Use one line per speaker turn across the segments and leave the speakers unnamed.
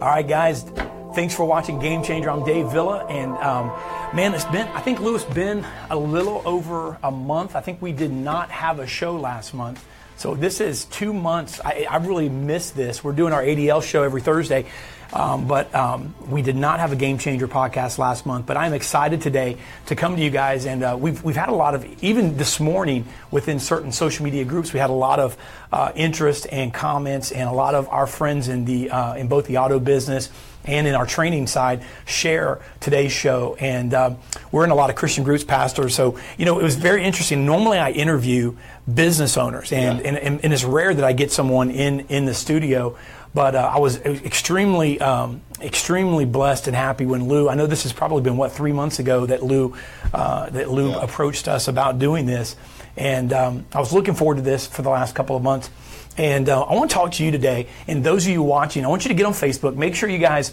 All right, guys. Thanks for watching Game Changer. I'm Dave Villa, and um, man, it's been I think Lewis been a little over a month. I think we did not have a show last month. So this is two months. I, I really missed this. We're doing our ADL show every Thursday, um, but um, we did not have a Game Changer podcast last month. But I'm excited today to come to you guys, and uh, we've we've had a lot of even this morning within certain social media groups, we had a lot of uh, interest and comments, and a lot of our friends in the uh, in both the auto business and in our training side share today's show. And um, we're in a lot of Christian groups, pastors. So, you know, it was very interesting. Normally I interview business owners, and, yeah. and, and, and, it's rare that I get someone in, in the studio. But uh, I was extremely, um, extremely blessed and happy when Lou. I know this has probably been what three months ago that Lou, uh, that Lou yeah. approached us about doing this, and um, I was looking forward to this for the last couple of months. And uh, I want to talk to you today. And those of you watching, I want you to get on Facebook. Make sure you guys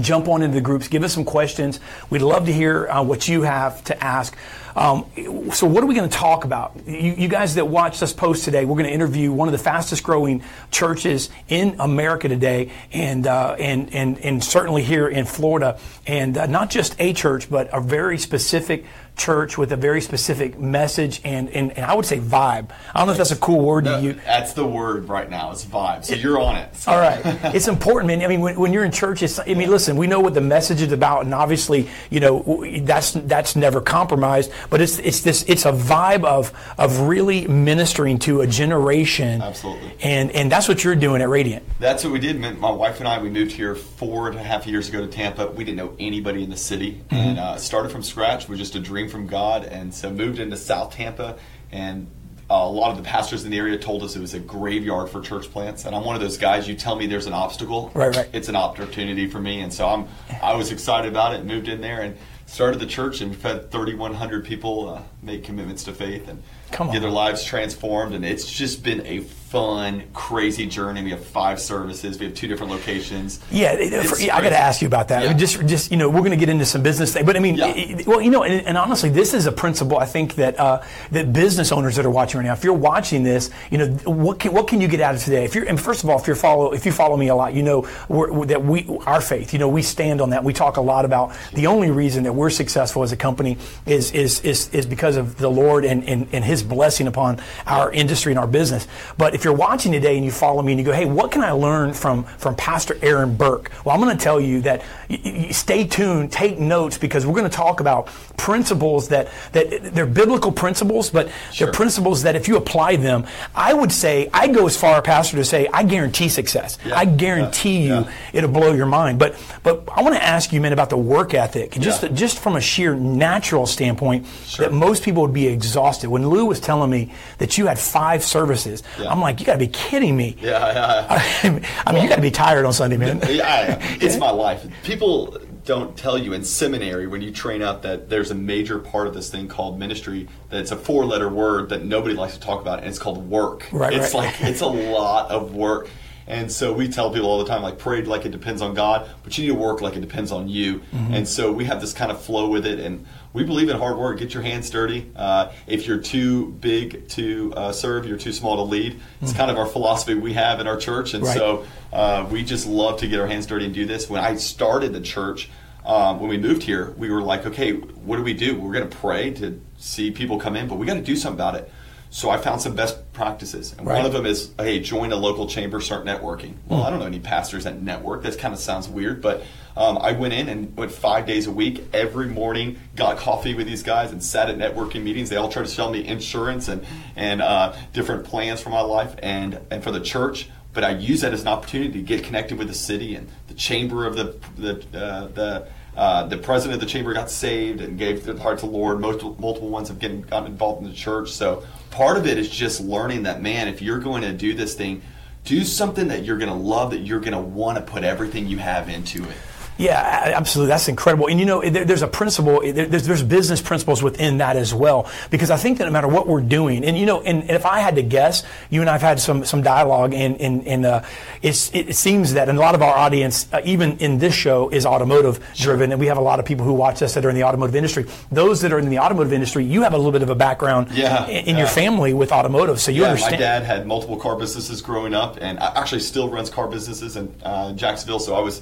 jump on into the groups, give us some questions. We'd love to hear uh, what you have to ask. Um, so, what are we going to talk about? You, you, guys that watched us post today, we're going to interview one of the fastest growing churches in America today, and uh, and and and certainly here in Florida, and uh, not just a church, but a very specific church with a very specific message and, and, and I would say vibe. I don't know if that's a cool word no, to use.
That's the word right now. It's vibe. So you're on it.
So. All right. it's important, man. I mean, when, when you're in church, it's, I mean, listen, we know what the message is about, and obviously, you know, that's that's never compromised. But it's it's this it's a vibe of of really ministering to a generation.
Absolutely.
And and that's what you're doing at Radiant.
That's what we did. My wife and I we moved here four and a half years ago to Tampa. We didn't know anybody in the city, mm-hmm. and uh, started from scratch. It was just a dream from God, and so moved into South Tampa, and uh, a lot of the pastors in the area told us it was a graveyard for church plants, and I'm one of those guys. You tell me there's an obstacle,
right? Right.
It's an opportunity for me, and so I'm. I was excited about it. Moved in there and started the church, and we've had 3,100 people uh, make commitments to faith and get their lives transformed, and it's just been a fun, crazy journey. We have five services. We have two different locations.
Yeah, for, I got to ask you about that. Yeah. Just, just you know, we're going to get into some business things, but I mean, yeah. it, well, you know, and, and, honestly, this is a principle I think that uh, that business owners that are watching right now, if you're watching this, you know, what can, what can you get out of today? If you're, and first of all, if you follow, if you follow me a lot, you know we're, that we our faith, you know, we stand on that. We talk a lot about the only reason that we're successful as a company is is is, is because of the Lord and, and, and His blessing upon our industry and our business. But if you're watching today and you follow me and you go, hey, what can I learn from, from Pastor Aaron Burke? Well, I'm going to tell you that y- y- stay tuned, take notes, because we're going to talk about principles that, that they're biblical principles, but sure. they're principles that if you apply them, I would say, I go as far, Pastor, to say, I guarantee success. Yeah. I guarantee yeah. you yeah. it'll blow your mind. But, but I want to ask you, man, about the work ethic, just, just from a sheer natural standpoint, sure. that most people would be exhausted. When Lou was telling me that you had five services, I'm like, you got to be kidding me.
Yeah, yeah.
I mean, well, you got to be tired on Sunday, man.
Yeah, it's my life. People don't tell you in seminary when you train up that there's a major part of this thing called ministry that's a four letter word that nobody likes to talk about and it's called work
right
it's
right.
like it's a lot of work and so we tell people all the time, like, pray like it depends on God, but you need to work like it depends on you. Mm-hmm. And so we have this kind of flow with it. And we believe in hard work. Get your hands dirty. Uh, if you're too big to uh, serve, you're too small to lead. It's mm-hmm. kind of our philosophy we have in our church. And right. so uh, we just love to get our hands dirty and do this. When I started the church, um, when we moved here, we were like, okay, what do we do? We're going to pray to see people come in, but we got to do something about it. So I found some best practices, and right. one of them is, hey, join a local chamber, start networking. Well, mm. I don't know any pastors that network. That kind of sounds weird, but um, I went in and went five days a week, every morning, got coffee with these guys, and sat at networking meetings. They all tried to sell me insurance and and uh, different plans for my life and and for the church. But I use that as an opportunity to get connected with the city and the chamber of the the uh, the uh, the president of the chamber got saved and gave their heart to the Lord. Most, multiple ones have getting, gotten involved in the church. So part of it is just learning that, man, if you're going to do this thing, do something that you're going to love, that you're going to want to put everything you have into it.
Yeah, absolutely. That's incredible. And you know, there, there's a principle, there's, there's business principles within that as well. Because I think that no matter what we're doing, and you know, and, and if I had to guess, you and I have had some, some dialogue, and, and, and uh, it, it seems that, and a lot of our audience, uh, even in this show, is automotive driven, and we have a lot of people who watch us that are in the automotive industry. Those that are in the automotive industry, you have a little bit of a background
yeah,
in, in
yeah.
your family with automotive, so you
yeah,
understand.
My dad had multiple car businesses growing up, and actually still runs car businesses in uh, Jacksonville, so I was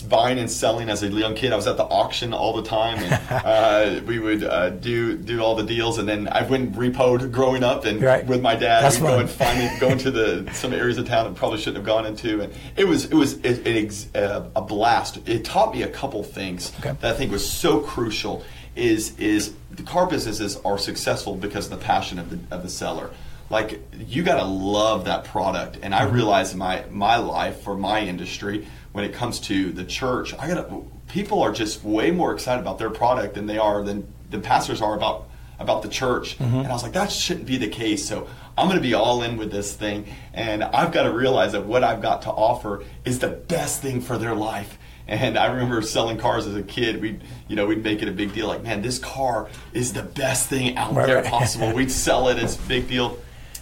buying and selling as a young kid. I was at the auction all the time, and uh, we would uh, do do all the deals. And then I went repoed growing up, and
right.
with my dad,
That's
we'd go and find go into the some areas of town that probably shouldn't have gone into, and it was it was it, it, uh, a blast. It taught me a couple things
okay.
that I think was so crucial. Is is the car businesses are successful because of the passion of the of the seller like you got to love that product and i realized my my life for my industry when it comes to the church i got people are just way more excited about their product than they are than the pastors are about about the church mm-hmm. and i was like that shouldn't be the case so i'm going to be all in with this thing and i've got to realize that what i've got to offer is the best thing for their life and I remember selling cars as a kid. We'd, you know, we'd make it a big deal. Like, man, this car is the best thing out
right,
there possible. We'd sell it as a big deal.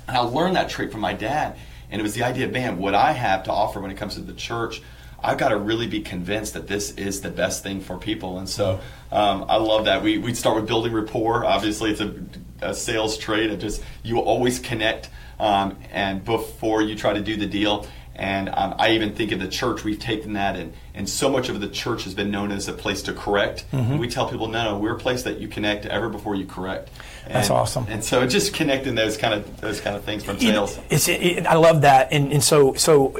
And I learned that trait from my dad. And it was the idea, of, man, what I have to offer when it comes to the church, I've got to really be convinced that this is the best thing for people. And so um, I love that. We, we'd start with building rapport. Obviously, it's a, a sales trade. It just you always connect um, and before you try to do the deal. And um, I even think in the church, we've taken that, and, and so much of the church has been known as a place to correct. Mm-hmm. we tell people, no, no, we're a place that you connect ever before you correct. And,
That's awesome.
And so just connecting those kind of those kind of things from sales.
It's, it, I love that, and, and so so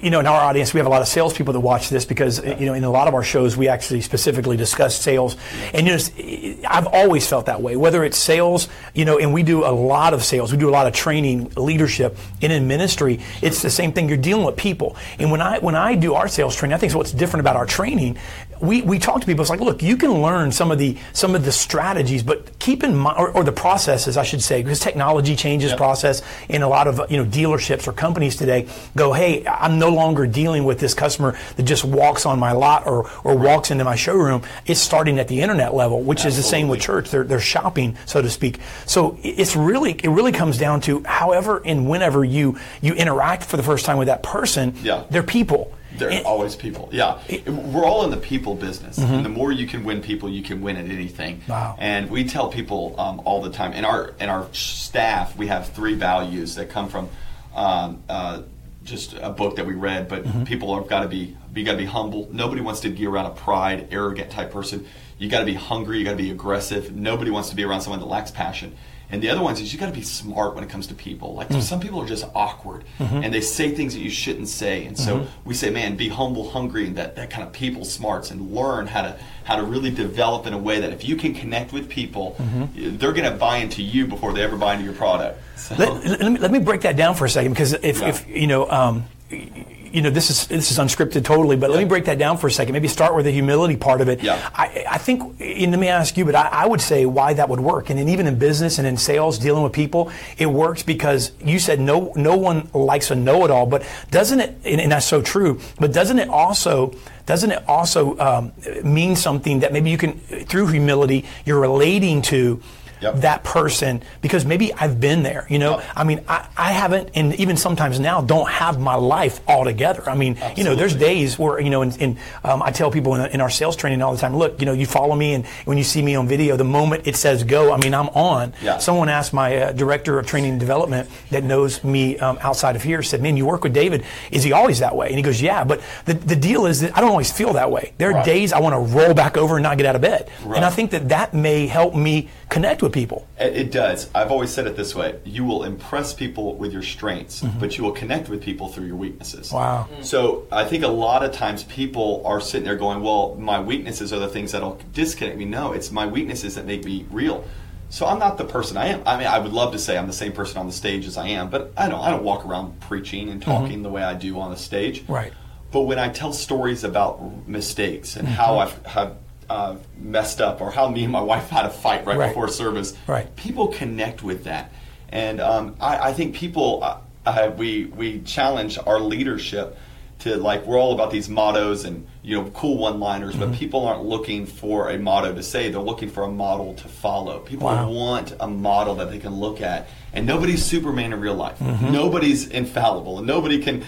you know in our audience we have a lot of salespeople that watch this because yeah. you know in a lot of our shows we actually specifically discuss sales, and you know I've always felt that way. Whether it's sales, you know, and we do a lot of sales, we do a lot of training, leadership, and in ministry, it's the same thing. You're dealing with people, and when I when I do our sales training, I think what's different about our training. We, we talk to people. It's like, look, you can learn some of the some of the strategies, but keep in mind, or, or the processes, I should say, because technology changes yep. process. In a lot of you know dealerships or companies today, go, hey, I'm no longer dealing with this customer that just walks on my lot or or walks into my showroom. It's starting at the internet level, which Absolutely. is the same with church. They're they're shopping, so to speak. So it's really it really comes down to however and whenever you you interact for the first time with that person,
yeah.
they're people.
They're always people. Yeah. We're all in the people business. And the more you can win people, you can win at anything.
Wow.
And we tell people um, all the time, in our, in our staff, we have three values that come from um, uh, just a book that we read, but people have got to be, you got to be humble. Nobody wants to be around a pride, arrogant type person. You got to be hungry, you got to be aggressive. Nobody wants to be around someone that lacks passion. And the other ones is you got to be smart when it comes to people. Like mm-hmm. some people are just awkward mm-hmm. and they say things that you shouldn't say. And so mm-hmm. we say, man, be humble, hungry, and that, that kind of people smarts, and learn how to how to really develop in a way that if you can connect with people, they're going to buy into you before they ever buy into your product. So,
Let, let, me, let me break that down for a second because if,
Yeah.
if you know, um, you know, this is this is unscripted totally, but let me break that down for a second. Maybe start with the humility part of it.
Yeah.
I, I think, and let me ask you, but I, I would say why that would work, and then even in business and in sales, dealing with people, it works because you said no no one likes a know-it-all, but doesn't it? And, and that's so true. But doesn't it also doesn't it also um, mean something that maybe you can through humility you're relating to
Yep.
that person because maybe I've been there. You know,
Yep.
I mean, I, I haven't, and even sometimes now don't have my life all together. I mean, you know, there's days where you know, in, in um, I tell people in, in our sales training all the time, look, you know, you follow me, and when you see me on video, the moment it says go, I mean, I'm on.
Yeah.
Someone asked my uh, director of training and development that knows me um, outside of here, said, "Man, you work with David. Is he always that way?" And he goes, "Yeah." But the the deal is that I don't always feel that way. There are
Right.
days I want to roll back over and not get out of bed,
Right.
and I think that that may help me connect with people.
It it does. I've always said it this way: you will impress people with your strengths, mm-hmm. but you will connect with people through your weaknesses.
Wow. Mm.
So I think a lot of times people are sitting there going, "Well, my weaknesses are the things that'll disconnect me." No, it's my weaknesses that make me real. So I'm not the person I am. I mean, I would love to say I'm the same person on the stage as I am, but I don't. I don't walk around preaching and mm-hmm. talking the way I do on the stage.
Right.
But when I tell stories about mistakes and mm-hmm. how I've have, uh, messed up, or how me and my wife had a fight right,
Right.
before service,
Right.
people connect with that, and um, I, I think people uh, uh, we we challenge our leadership to like we're all about these mottos and you know cool one-liners,
Mm-hmm.
but people aren't looking for a motto to say. They're looking for a model to follow. People
Wow.
want a model that they can look at, and nobody's Superman in real life.
Mm-hmm.
Nobody's infallible, and nobody can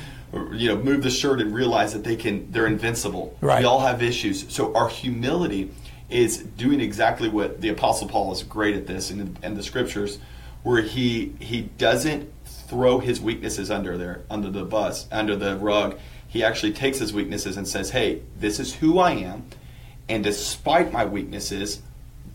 you know move the shirt and realize that they can they're invincible.
Right.
We all have issues. So our humility is doing exactly what the Apostle Paul is great at this in, in the scriptures, where he he doesn't throw his weaknesses under there under the bus under the rug. He actually takes his weaknesses and says, "Hey, this is who I am, and despite my weaknesses,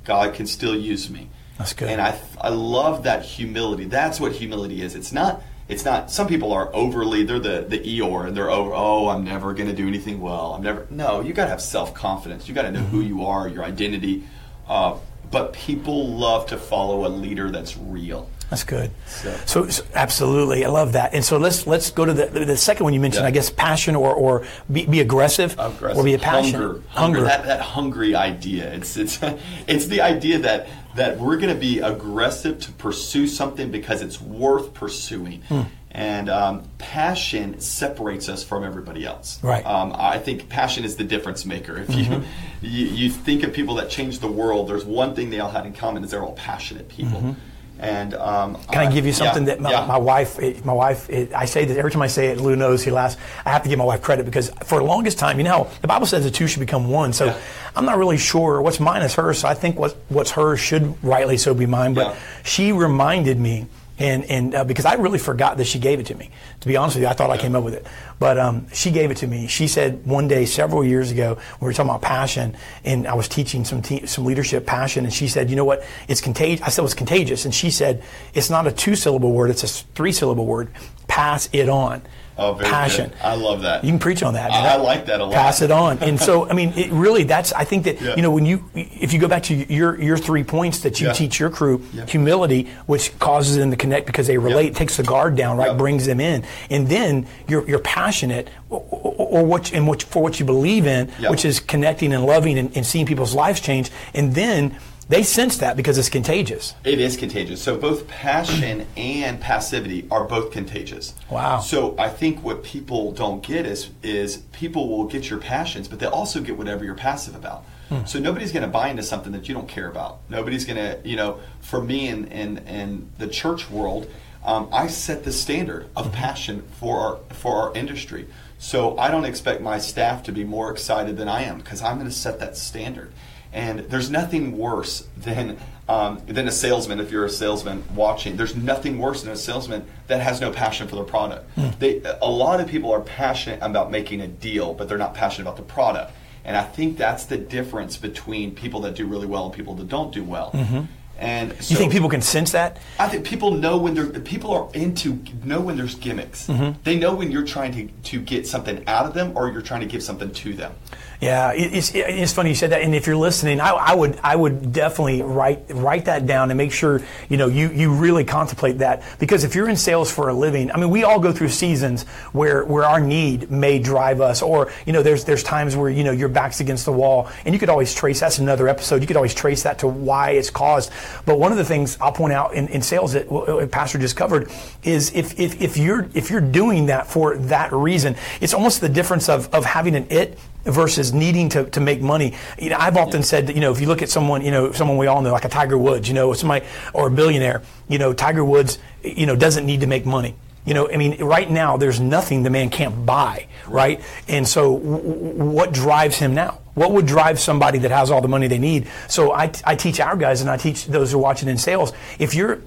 God can still use me."
That's good.
And I I love that humility. That's what humility is. It's not it's not some people are overly they're the the Eeyore and they're over oh I'm never going to do anything well. I'm never No, you got to have self-confidence. You got to know who you are, your identity. Uh, but people love to follow a leader that's real.
That's good.
So-
So, so absolutely, I love that. And so let's let's go to the the second one you mentioned.
Yeah.
I guess passion or or be, be aggressive,
aggressive.
or be a passion.
Hunger, hunger. That, that hungry idea. It's it's it's the idea that that we're going to be aggressive to pursue something because it's worth pursuing.
Hmm.
And um, passion separates us from everybody else.
Right.
Um, I think passion is the difference maker. If you, you you think of people that changed the world, there's one thing they all had in common is they're all passionate people. And um.
Can I give you something
yeah,
that my,
yeah.
my wife, my wife, it, I say that every time I say it, Lou knows, he laughs. I have to give my wife credit because for the longest time, you know, the Bible says the two should become one. So
Yeah.
I'm not really sure what's mine is hers. So I think what, what's hers should rightly so be mine. But she reminded me, and, and uh, because I really forgot that she gave it to me. To be honest with you, I thought I came up with it. But um, she gave it to me. She said one day, several years ago, we were talking about passion, and I was teaching some te- some leadership passion, and she said, "You know what? It's contagious." I said, "It's contagious," and she said, "It's not a two syllable word; it's a three syllable word. Pass it on."
Oh,
passion.
good. I love that.
You can preach on that.
I- I like that a lot.
Pass it on. And so, I mean, it really, that's, I think that,
Yeah.
you know, when you, if you go back to your, your three points that you
Yeah.
teach your crew,
Yeah.
humility, which causes them to connect because they relate, takes the guard down, right, brings them in. And then you're, you're passionate or, or, or what, and what, for what you believe in, which is connecting and loving and, and seeing people's lives change. And then they sense that because it's contagious.
It is contagious. So both passion and passivity are both contagious.
Wow.
So I think what people don't get is is people will get your passions, but they also get whatever you're passive about.
Hmm.
So nobody's going to buy into something that you don't care about. Nobody's going to, you know, for me in in, in the church world, um, I set the standard
Mm-hmm.
of passion for our for our industry. So I don't expect my staff to be more excited than I am because I'm going to set that standard. And there's nothing worse than um, than a salesman. If you're a salesman watching, there's nothing worse than a salesman that has no passion for their product. Hmm. They, a lot of people are passionate about making a deal, but they're not passionate about the product. And I think that's the difference between people that do really well and people that don't do well. Mm-hmm. And
You think people can sense that?
I think people know when they're people are into know when there's gimmicks. Mm-hmm. They know when you're trying to, to get something out of them or you're trying to give something to them.
Yeah, it's, it's funny you said that. And if you're listening, I, I would I would definitely write write that down and make sure you know you you really contemplate that because if you're in sales for a living, I mean, we all go through seasons where where our need may drive us, or you know, there's there's times where you know your back's against the wall, and you could always trace. That's another episode. You could always trace that to why it's caused. But one of the things I'll point out in, in sales that uh, Pastor just covered is if, if if you're if you're doing that for that reason, it's almost the difference of of having an it versus needing to, to make money. You know, I've often said that, you know, if you look at someone, you know, someone we all know, like a Tiger Woods, you know, somebody, or a billionaire, you know, Tiger Woods, you know, doesn't need to make money. You know, I mean, right now, there's nothing the man can't buy, right? And so, w- what drives him now? What would drive somebody that has all the money they need? So, I, I teach our guys and I teach those who are watching in sales. If you're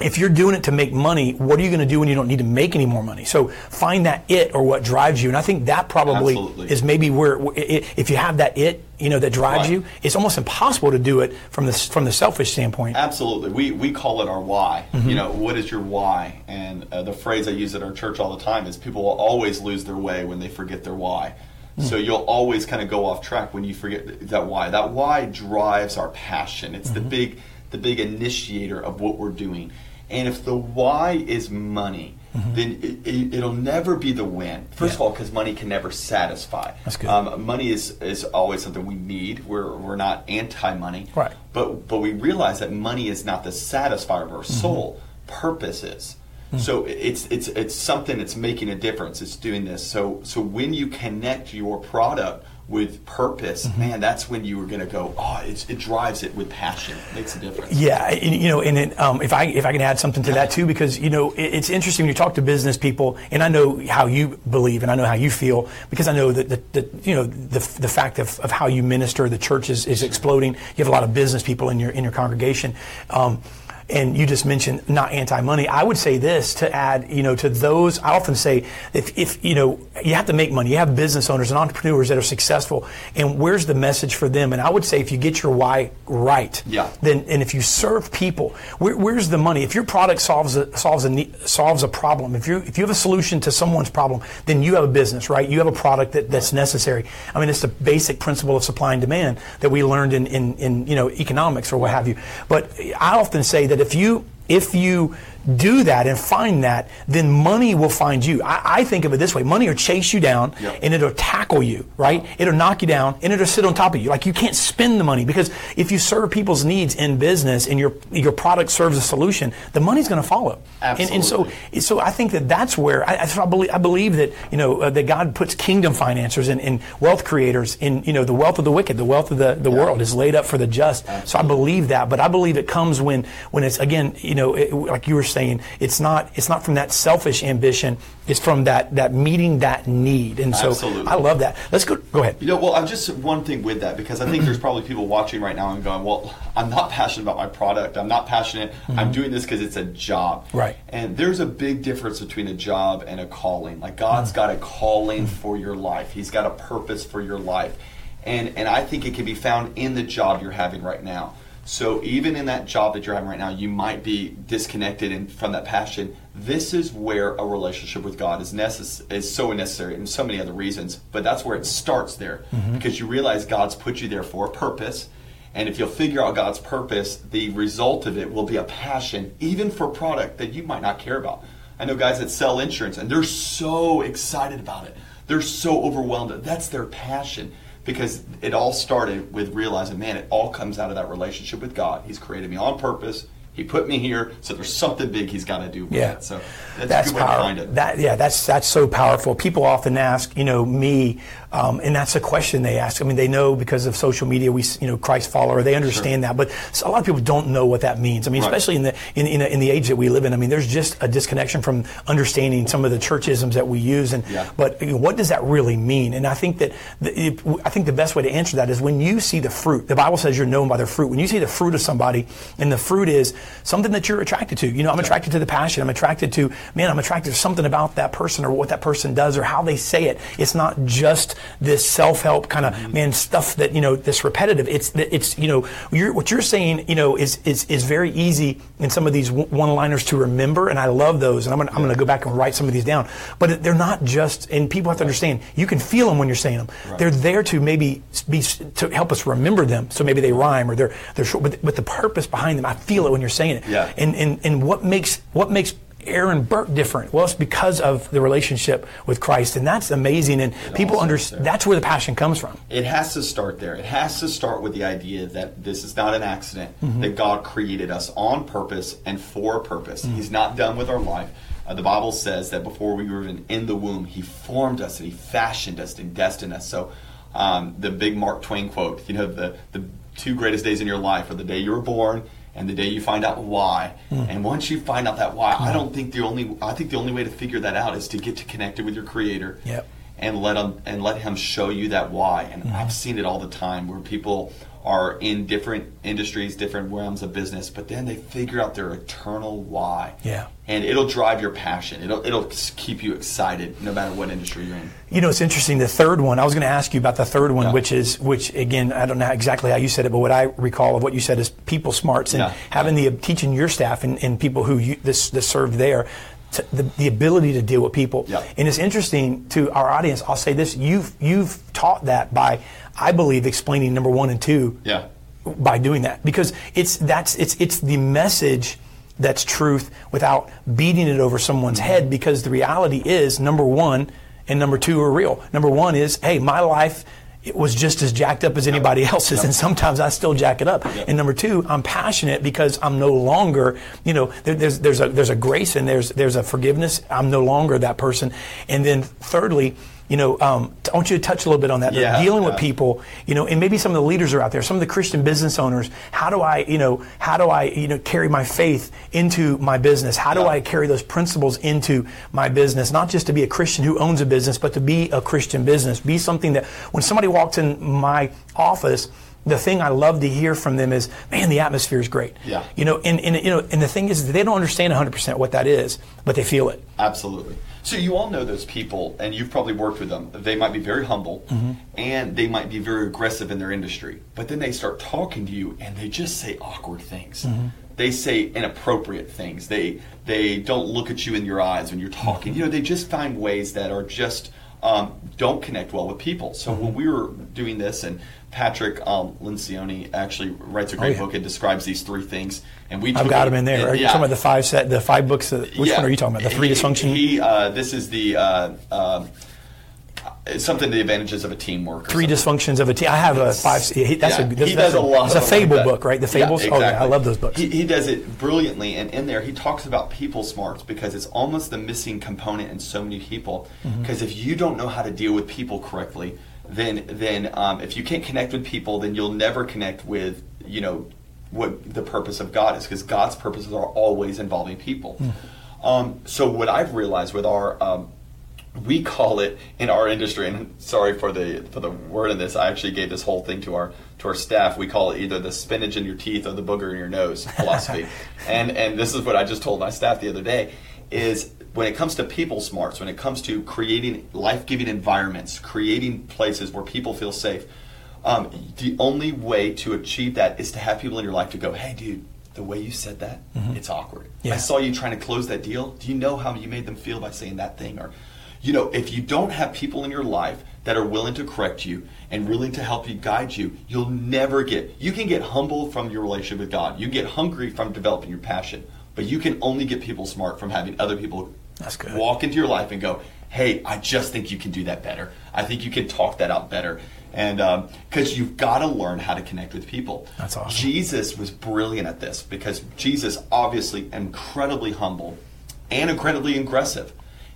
if you're doing it to make money, what are you going to do when you don't need to make any more money? So find that it or what drives you, and I think that probably
Absolutely.
is maybe where i- i- if you have that it, you know, that drives
Right.
you, it's almost impossible to do it from the from the selfish standpoint.
Absolutely. We, we call it our why.
Mm-hmm.
You know, what is your why? And uh, the phrase I use at our church all the time is people will always lose their way when they forget their why.
Hmm.
So you'll always kind of go off track when you forget that why. That why drives our passion. It's the
Mm-hmm.
big the big initiator of what we're doing. And if the why is money, then it, it, it'll never be the win. First
Mm-hmm. Yeah.
of all, because money can never satisfy.
That's good.
Um, money is, is always something we need. We're, we're not anti-money.
Right.
But but we realize that money is not the satisfier of our
Mm-hmm.
soul. Purpose is. So it's it's it's something that's making a difference. It's doing this. So so when you connect your product with purpose,
Mm-hmm.
man, that's when you are going to go. Oh, it's, it drives it with passion. It makes a difference.
Yeah, and, you know, and it, um, if I if I can add something to that too, because you know, it, it's interesting when you talk to business people, and I know how you believe, and I know how you feel, because I know that the, the you know the, the fact of, of how you minister, the church is, is exploding. You have a lot of business people in your in your congregation. Um, and you just mentioned not anti-money. I would say this to add, you know, to those. I often say, if, if you know, you have to make money. You have business owners and entrepreneurs that are successful, and where's the message for them? And I would say, if you get your why right,
Yeah.
then and if you serve people, where, where's the money? If your product solves a solves a solves a problem, if you if you have a solution to someone's problem, then you have a business, right? You have a product that, that's necessary. I mean, it's the basic principle of supply and demand that we learned in, in, in you know economics or what have you. But I often say that if you if you do that and find that, then money will find you. I, I think of it this way: money will chase you down
Yep.
and it'll tackle you, right? It'll knock you down and it'll sit on top of you. Like you can't spend the money because if you serve people's needs in business and your your product serves a solution, the money's going to follow. And, and so, so I think that that's where I, I believe I believe that you know uh, that God puts kingdom financiers and, and wealth creators in you know the wealth of the wicked, the wealth of the, the world is laid up for the just. So I believe that, but I believe it comes when when it's again you know it, like you were saying, it's not it's not from that selfish ambition. It's from that that meeting that need. And so
Absolutely.
I love that. Let's go. Go ahead.
You know, well, I'm just one thing with that because I think there's probably people watching right now and going, "Well, I'm not passionate about my product. I'm not passionate. I'm doing this because it's a job."
Mm-hmm. Right.
And there's a big difference between a job and a calling. Like God's got a calling for your life. He's got a purpose for your life, and and I think it can be found in the job you're having right now. So even in that job that you're having right now, you might be disconnected and from that passion. This is where a relationship with God is necess- is so necessary, and so many other reasons. But that's where it starts there, mm-hmm. because you realize God's put you there for a purpose. And if you'll figure out God's purpose, the result of it will be a passion, even for product that you might not care about. I know guys that sell insurance, and they're so excited about it. They're so overwhelmed. That's their passion because it all started with realizing, man, it all comes out of that relationship with God. He's created me on purpose. He put me here, so there's something big He's got to do with
Yeah.
it. So that's, a good way to find it.
That yeah, that's that's so powerful. People often ask, you know, me, um, and that's a question they ask. I mean, they know because of social media, we, you know, Christ follower, they understand that, but a lot of people don't know what that means. I mean,
Right.
especially in the in, in, in the age that we live in. I mean, there's just a disconnection from understanding some of the churchisms that we use, and
Yeah.
but you know, what does that really mean? And I think that the, it, I think the best way to answer that is when you see the fruit. The Bible says you're known by their fruit. When you see the fruit of somebody, and the fruit is something that you're attracted to. You know, I'm attracted to the passion. I'm attracted to man. I'm attracted to something about that person or what that person does or how they say it. It's not just this self-help kind of
Mm-hmm.
man stuff that you know this repetitive. It's that it's you know you're, what you're saying. You know is is is very easy in some of these one-liners to remember, and I love those. And I'm gonna, I'm going to go back and write some of these down. But they're not just. And people have to understand. You can feel them when you're saying them. They're there to maybe be to help us remember them. So maybe they rhyme or they're they're short. But, but the purpose behind them, I feel it when you're saying it.
Yeah.
And and and what makes what makes Aaron Burke different? Well, it's because of the relationship with Christ, and that's amazing. And people understand that's where the passion comes from.
It has to start there. It has to start with the idea that this is not an accident, that God created us on purpose and for a purpose. He's not done with our life. Uh, the Bible says that before we were even in the womb, He formed us and He fashioned us and destined us. So, um, the big Mark Twain quote, you know, the, the two greatest days in your life are the day you were born and the day you find out why. And once you find out that why, I don't think the only I think the only way to figure that out is to get to connected with your Creator
Yep.
and let him and let him show you that why. And
Mm-hmm.
I've seen it all the time where people are in different industries, different realms of business, but then they figure out their eternal why.
Yeah.
And it'll drive your passion. It'll it'll keep you excited no matter what industry you're in.
You know, it's interesting. The third one, I was going to ask you about the third one,
Yeah.
which is, which again, I don't know exactly how you said it, but what I recall of what you said is people smarts and
Yeah.
having the teaching your staff and, and people who you, this, this served there. To, the, the ability to deal with people,
Yeah.
and it's interesting to our audience. I'll say this: you've you've taught that by, I believe, explaining number one and two
Yeah.
by doing that because it's that's it's it's the message that's truth without beating it over someone's mm-hmm. head because the reality is number one and number two are real number one is hey my life it was just as jacked up as anybody else's, and sometimes I still jack it up. And number two, I'm passionate because I'm no longer, you know, there, there's there's a there's a grace and there's there's a forgiveness. I'm no longer that person. And then thirdly, you know, um, I want you to touch a little bit on that.
Yeah,
dealing with people, you know, and maybe some of the leaders are out there, some of the Christian business owners. How do I, you know, how do I, you know, carry my faith into my business? How do
Yeah.
I carry those principles into my business? Not just to be a Christian who owns a business, but to be a Christian business. Be something that when somebody walks in my office, the thing I love to hear from them is, man, the atmosphere is great.
Yeah.
You know, and, and you know, and the thing is, they don't understand 100% what that is, but they feel it.
Absolutely. So you all know those people, and you've probably worked with them. They might be very humble, mm-hmm. and they might be very aggressive in their industry. But then they start talking to you, and they just say awkward things. Mm-hmm. They say inappropriate things. They they don't look at you in your eyes when you're talking. Mm-hmm. You know, they just find ways that are just um, don't connect well with people. So when we were doing this, and Patrick um, Lencioni actually writes a great
yeah.
book and describes these three things, and we
I've got them in there.
and-
Are you
yeah.
talking about the five set, the five books? That, which
Yeah.
one are you talking about? The three
He-
dysfunction.
He, uh, this is the uh, um, it's something the advantages of a teamwork. or
Three
something.
dysfunctions of a team. I have a five. he- That's
Yeah,
a. That's,
he does
that's
a lot.
It's a
of
fable book, right? The
Yeah,
fables. Oh yeah, I love those books.
He, he does it brilliantly, and in there he talks about people smarts because it's almost the missing component in so many people.
Mm-hmm.
Because if you don't know how to deal with people correctly, then then um, if you can't connect with people, then you'll never connect with you know what the purpose of God is. Because God's purposes are always involving people.
Hmm.
Um, so what I've realized with our um, we call it in our industry and sorry for the for the word in this i actually gave this whole thing to our to our staff. We call it either the spinach in your teeth or the booger in your nose philosophy. And and this is what i just told my staff the other day is when it comes to people smarts when it comes to creating life-giving environments creating places where people feel safe um, the only way to achieve that is to have people in your life to go hey dude the way you said that it's awkward.
Yeah.
i saw you trying to close that deal. Do you know how you made them feel by saying that thing or you know, if you don't have people in your life that are willing to correct you and willing to help you guide you, you'll never get. You can get humble from your relationship with God. You get hungry from developing your passion, but you can only get people smart from having other people walk into your life and go, "Hey, I just think you can do that better. I think you can talk that out better." And um, because you've got to learn how to connect with people.
That's awesome.
Jesus was brilliant at this because Jesus obviously incredibly humble and incredibly aggressive.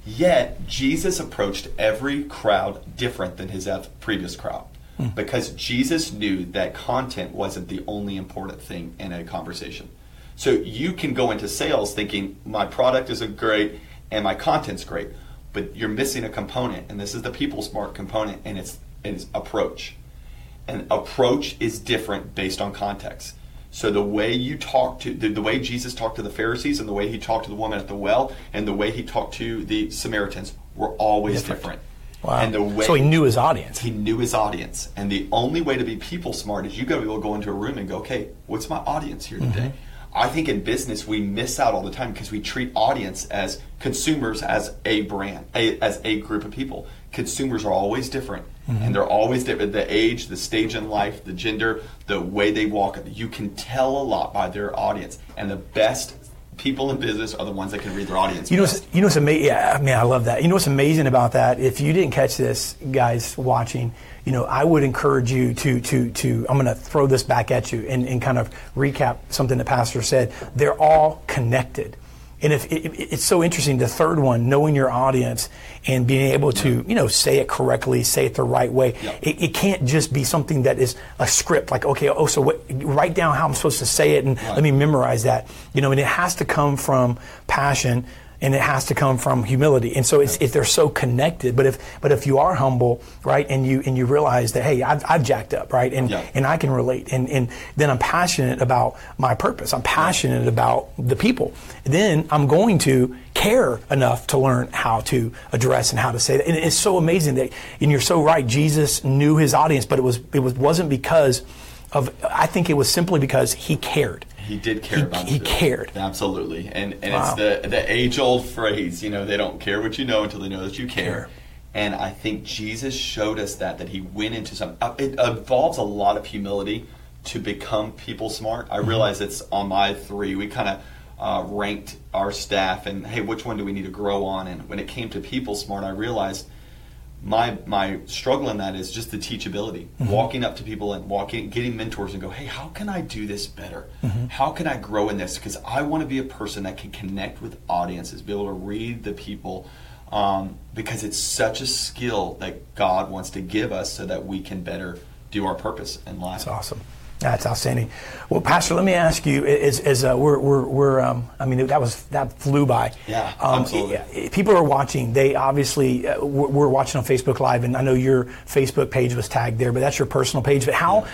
Yet Jesus approached every crowd different than his previous crowd hmm. because Jesus knew that content wasn't the only important thing in a conversation. So you can go into sales thinking my product is great and my content's great, but you're missing a component, and this is the people smart component, and it's it's approach. And approach is different based on context. So the way you talk to the, the way Jesus talked to the Pharisees and the way he talked to the woman at the well and the way he talked to the Samaritans were always
Different.
different.
Wow.
And the way
so he knew his audience.
he knew his audience. And the only way to be people smart is you got to be able to go into a room and go, okay, what's my audience here
Mm-hmm.
today? I think in business we miss out all the time because we treat audience as consumers as a brand, a, as a group of people. Consumers are always different,
Mm-hmm.
and they're always different. The age, the stage in life, the gender, the way they walk. You can tell a lot by their audience, and the best people in business are the ones that can read their audience.
You know,
best.
what's, you know what's amazing? Yeah, man, I love that. You know what's amazing about that? If you didn't catch this, guys watching, you know, I would encourage you to to to. I'm going to throw this back at you and, and kind of recap something the pastor said. They're all connected. And if it, it- it's so interesting, the third one, knowing your audience and being able to, you know, say it correctly, say it the right way.
Yeah.
It, it can't just be something that is a script. Like, okay, oh, so what, write down how I'm supposed to say it, and let me memorize that. You know, and it has to come from passion and it has to come from humility. And so it's, it, they're so connected. But if but if you are humble, right, and you and you realize that hey, I've, I've jacked up, right, and
Yeah.
and I can relate, and and then I'm passionate about my purpose. I'm passionate about the people. Then I'm going to care enough to learn how to address and how to say that. And it's so amazing that, and you're so right. Jesus knew his audience, but it was it was wasn't because of. I think it was simply because he cared.
He did care
He-
about
he cared.
Absolutely. And and
Wow.
it's the the age old phrase, you know, they don't care what you know until they know that you care.
Care.
And I think Jesus showed us that that he went into some uh, it involves a lot of humility to become people smart. I
Mm-hmm.
realize it's on my 3. We kind of uh, ranked our staff and hey, which one do we need to grow on? And when it came to people smart, I realized my my struggle in that is just the teachability
Mm-hmm.
walking up to people and walking getting mentors and go hey how can i do this better
Mm-hmm.
how can i grow in this because i want to be a person that can connect with audiences be able to read the people um, because it's such a skill that god wants to give us so that we can better do our purpose in life
That's awesome. That's outstanding. Well, Pastor, let me ask you: As, as uh, we're, we're, we're um, I mean, that was that flew by.
Yeah,
um,
absolutely.
i- i- People are watching. They obviously uh, we're we're watching on Facebook Live, and I know your Facebook page was tagged there, but that's your personal page. But how?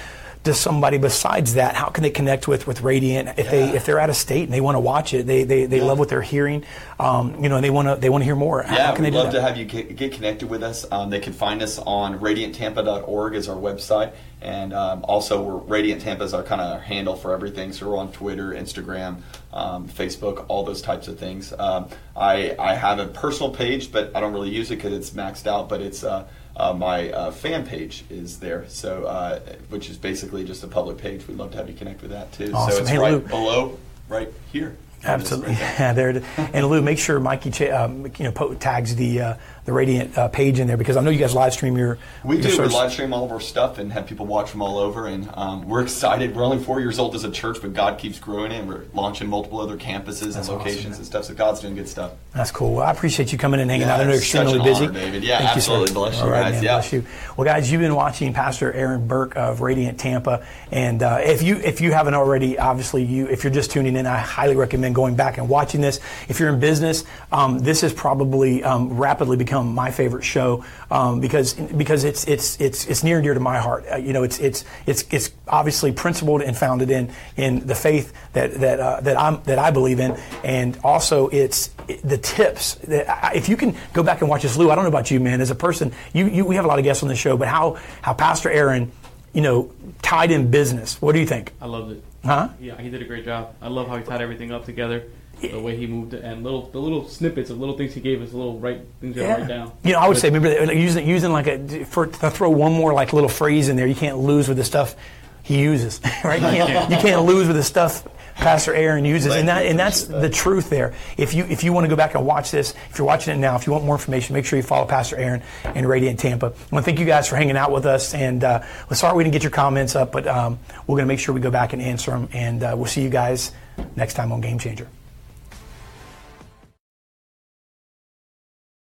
Does somebody besides that? How can they connect with with Radiant if they if they're out of state and they want to watch it? They they, they
Yeah.
love what they're hearing. Um, you know, they want to they want to hear more. How-
Yeah,
how can
we'd
they
love to have you get, get connected with us. Um, they can find us on radianttampa.org is our website, and um, also we're Radiant Tampa is our kind of handle for everything. So we're on Twitter, Instagram, um, Facebook, all those types of things. Um, I I have a personal page, but I don't really use it because it's maxed out. But it's uh, uh, my uh, fan page is there, so uh, which is basically just a public page. We'd love to have you connect with that too.
Awesome.
So it's
Hey,
right
Lou.
below, right here.
Absolutely, yeah. There, it is. and Lou, make sure Mikey um, you know po- tags the uh, the Radiant uh, page in there because I know you guys live stream your.
We
your
do. We live stream all of our stuff and have people watch from all over, and um, we're excited. We're only four years old as a church, but God keeps growing it. and We're launching multiple other campuses
That's
and locations
awesome.
and stuff. So God's doing good stuff.
That's cool. Well, I appreciate you coming and hanging
Yeah,
out. I know you're extremely busy.
honor, David. Yeah,
Thank you,
absolutely. Bless you
right,
guys.
man.
Yeah.
Bless you. Well, guys, you've been watching Pastor Aaron Burke of Radiant Tampa, and uh, if you if you haven't already, obviously you if you're just tuning in, I highly recommend going back and watching this. If you're in business, um, this has probably um, rapidly become my favorite show um, because because it's it's it's it's near and dear to my heart. Uh, you know, it's it's it's it's obviously principled and founded in in the faith that that uh, that I'm that I believe in, and also it's the tips. That I- if you can go back and watch this, Lou. I don't know about you, man. As a person, you, you we have a lot of guests on the show, but how how Pastor Aaron, you know, tied in business. What do you think?
I loved it.
Huh?
Yeah, he did a great job. I love how he tied everything up together. The way he moved it, and little the little snippets of little things he gave us, little right things to write down.
You know, I would
But-
say remember that, using using like a for to throw one more like little phrase in there. You can't lose with the stuff he uses, right? You can't, you can't lose with the stuff Pastor Aaron uses, and that and that's the truth there. If you if you want to go back and watch this, if you're watching it now, if you want more information, make sure you follow Pastor Aaron in Radiant Tampa. I want to thank you guys for hanging out with us, and uh, we're sorry we didn't get your comments up, but um, we're going to make sure we go back and answer them, and uh, we'll see you guys next time on Game Changer.